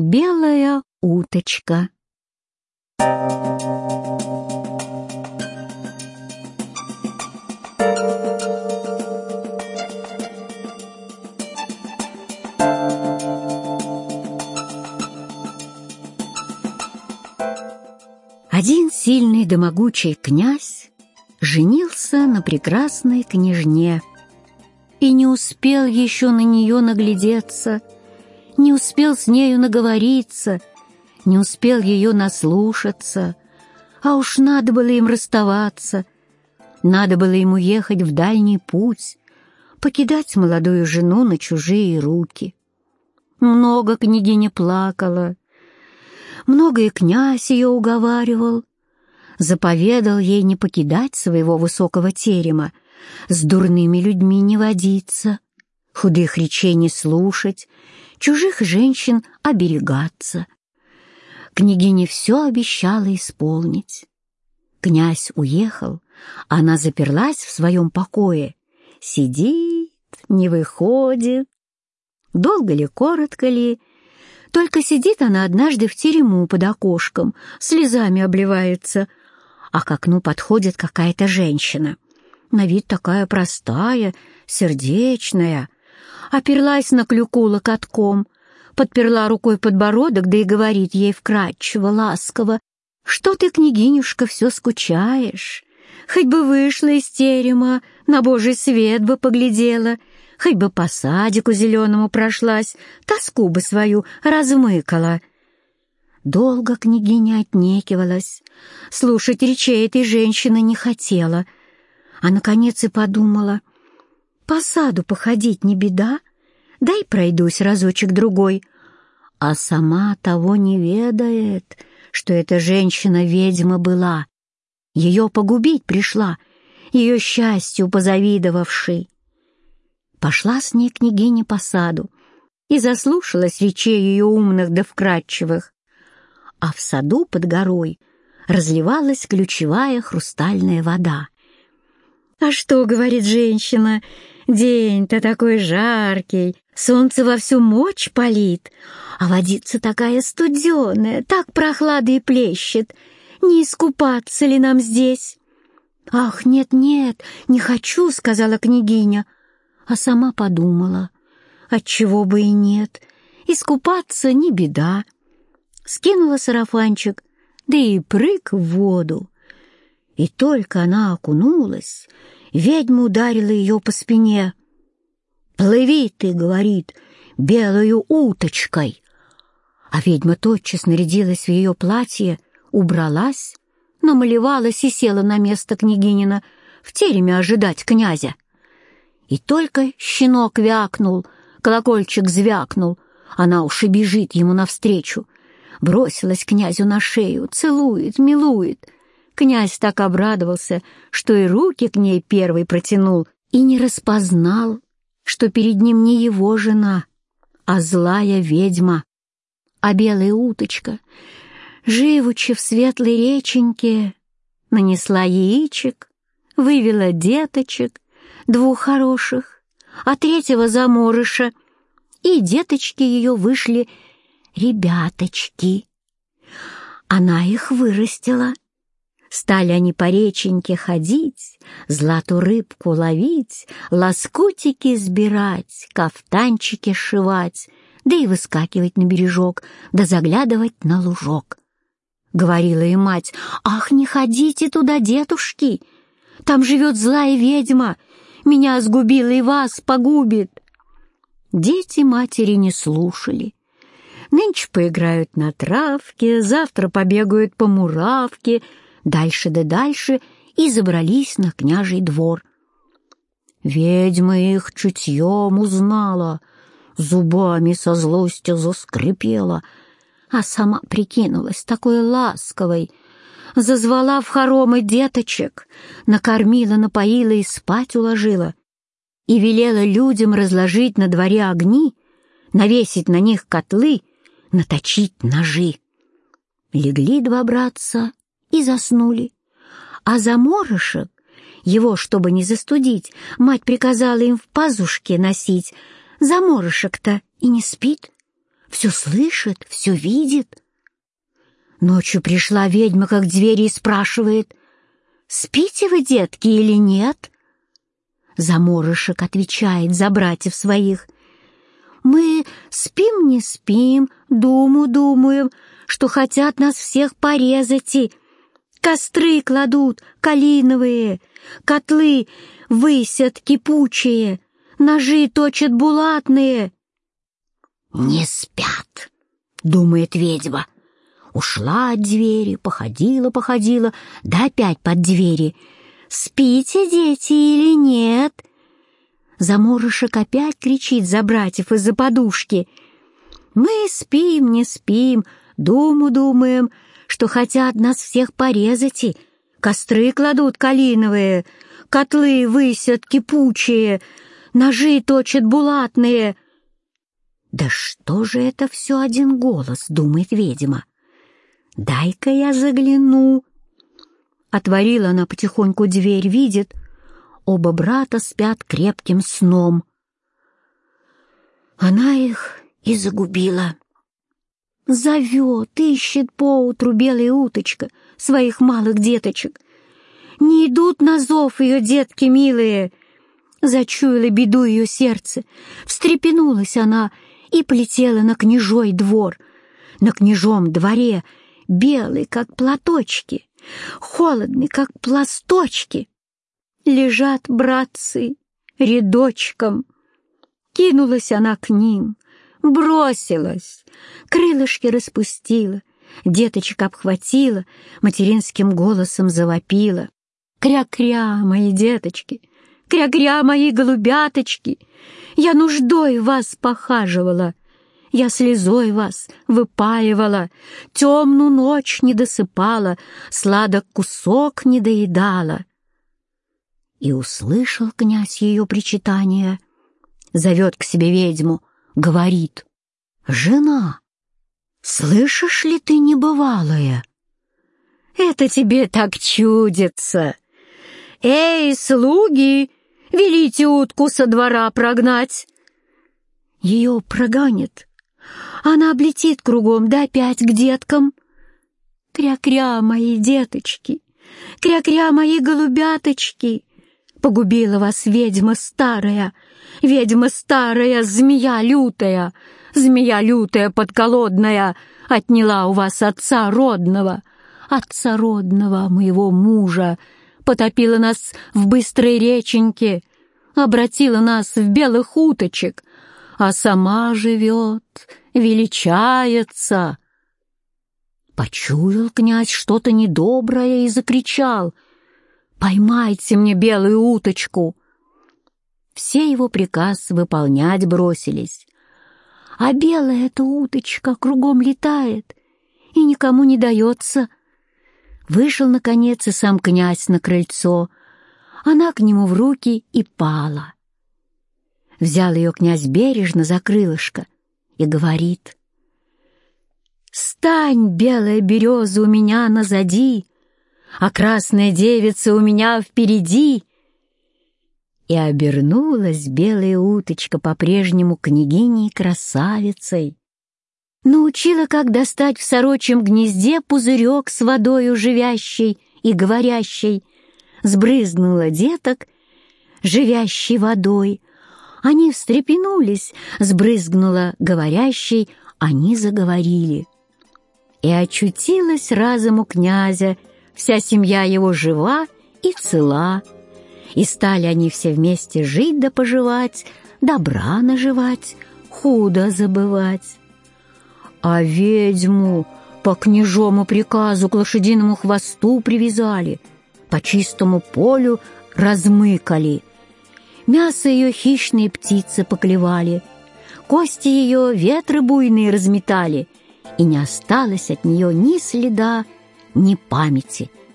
Белая уточка. Один сильный да могучий князь женился на прекрасной княжне и не успел еще на нее наглядеться, не успел с нею наговориться, не успел ее наслушаться, а уж надо было им расставаться, надо было ему ехать в дальний путь, покидать молодую жену на чужие руки. Много княгиня плакала, много и князь ее уговаривал, заповедал ей не покидать своего высокого терема, с дурными людьми не водиться, худых речей не слушать, чужих женщин оберегаться. Княгиня все обещала исполнить. Князь уехал, она заперлась в своем покое, сидит, не выходит. Долго ли, коротко ли, только сидит она однажды в терему под окошком, слезами обливается, а к окну подходит какая-то женщина. На вид такая простая, сердечная. Оперлась на клюку локотком, подперла рукой подбородок, да и говорит ей вкрадчиво, ласково, «Что ты, княгинюшка, все скучаешь? Хоть бы вышла из терема, на божий свет бы поглядела, хоть бы по садику зеленому прошлась, тоску бы свою размыкала». Долго княгиня отнекивалась, слушать речей этой женщины не хотела, а, наконец, и подумала, по саду походить не беда, дай пройдусь разочек-другой, а сама того не ведает, что эта женщина ведьма была, ее погубить пришла, ее счастью позавидовавший. Пошла с ней княгиня по саду и заслушалась речей ее умных да вкрадчивых, а в саду под горой разливалась ключевая хрустальная вода. «А что, — говорит женщина, — день-то такой жаркий, солнце во всю мочь палит, а водица такая студеная, так прохлада и плещет, не искупаться ли нам здесь?» «Ах, нет-нет, не хочу», — сказала княгиня, а сама подумала, отчего бы и нет, искупаться не беда скинула сарафанчик, да и прыг в воду. И только она окунулась, ведьма ударила ее по спине. «Плыви ты», — говорит, — «белою уточкой». А ведьма тотчас нарядилась в ее платье, убралась, намалевалась и села на место княгинина в тереме ожидать князя. И только щенок вякнул, колокольчик звякнул, она уж и бежит ему навстречу — бросилась князю на шею, целует, милует. Князь так обрадовался, что и руки к ней первый протянул и не распознал, что перед ним не его жена, а злая ведьма. А белая уточка, живучи в светлой реченьке, нанесла яичек, вывела деточек, двух хороших, а третьего заморыша, и деточки ее вышли ребяточки. Она их вырастила. Стали они по реченьке ходить, злату рыбку ловить, лоскутики сбирать, кафтанчики сшивать, да и выскакивать на бережок, да заглядывать на лужок. Говорила и мать, «Ах, не ходите туда, детушки! Там живет злая ведьма, меня сгубила и вас погубит!» Дети матери не слушали, Нынче поиграют на травке, завтра побегают по муравке, дальше да дальше и забрались на княжий двор. Ведьма их чутьем узнала, зубами со злостью заскрипела, а сама прикинулась такой ласковой, зазвала в хоромы деточек, накормила, напоила и спать уложила, и велела людям разложить на дворе огни, навесить на них котлы наточить ножи. Легли два братца и заснули. А заморышек, его, чтобы не застудить, мать приказала им в пазушке носить. Заморышек-то и не спит. все слышит, все видит. Ночью пришла ведьма как двери и спрашивает, «Спите вы, детки, или нет?» Заморышек отвечает за братьев своих, «Мы спим, не спим, думу думаем, что хотят нас всех порезать и...» Костры кладут калиновые, котлы высят кипучие, ножи точат булатные. «Не спят», — думает ведьма. Ушла от двери, походила, походила, да опять под двери. «Спите, дети, или нет?» Заморышек опять кричит за братьев из-за подушки. «Мы спим, не спим, думу думаем, что хотят нас всех порезать и костры кладут калиновые, котлы высят кипучие, ножи точат булатные. «Да что же это все один голос?» — думает ведьма. «Дай-ка я загляну». Отворила она потихоньку дверь, видит, оба брата спят крепким сном. Она их и загубила. Зовет, ищет поутру белая уточка своих малых деточек. Не идут на зов ее детки милые. Зачуяла беду ее сердце. Встрепенулась она и полетела на княжой двор. На княжом дворе белый, как платочки, холодный, как пласточки. Лежат братцы рядочком. Кинулась она к ним — бросилась, крылышки распустила, деточек обхватила, материнским голосом завопила. «Кря-кря, мои деточки! Кря-кря, мои голубяточки! Я нуждой вас похаживала!» Я слезой вас выпаивала, темную ночь не досыпала, сладок кусок не доедала. И услышал князь ее причитание, зовет к себе ведьму, говорит, «Жена, слышишь ли ты небывалое?» «Это тебе так чудится!» «Эй, слуги, велите утку со двора прогнать!» Ее прогонит. Она облетит кругом, да опять к деткам. Кря-кря, мои деточки, кря-кря, мои голубяточки, Погубила вас ведьма старая, ведьма старая, змея лютая, змея лютая подколодная, отняла у вас отца родного, отца родного моего мужа, потопила нас в быстрой реченьке, обратила нас в белых уточек, а сама живет, величается. Почуял князь что-то недоброе и закричал — «Поймайте мне белую уточку!» Все его приказ выполнять бросились. А белая эта уточка кругом летает и никому не дается. Вышел, наконец, и сам князь на крыльцо. Она к нему в руки и пала. Взял ее князь бережно за крылышко и говорит. «Стань, белая береза, у меня назади, а красная девица у меня впереди!» И обернулась белая уточка по-прежнему княгиней-красавицей. Научила, как достать в сорочьем гнезде пузырек с водою живящей и говорящей, сбрызнула деток, живящей водой. Они встрепенулись, сбрызгнула говорящей, они заговорили. И очутилась разом у князя Вся семья его жива и цела, и стали они все вместе жить да поживать, добра наживать, худо забывать. А ведьму по княжому приказу к лошадиному хвосту привязали, по чистому полю размыкали. Мясо ее хищные птицы поклевали, кости ее ветры буйные разметали, и не осталось от нее ни следа, ни памяти —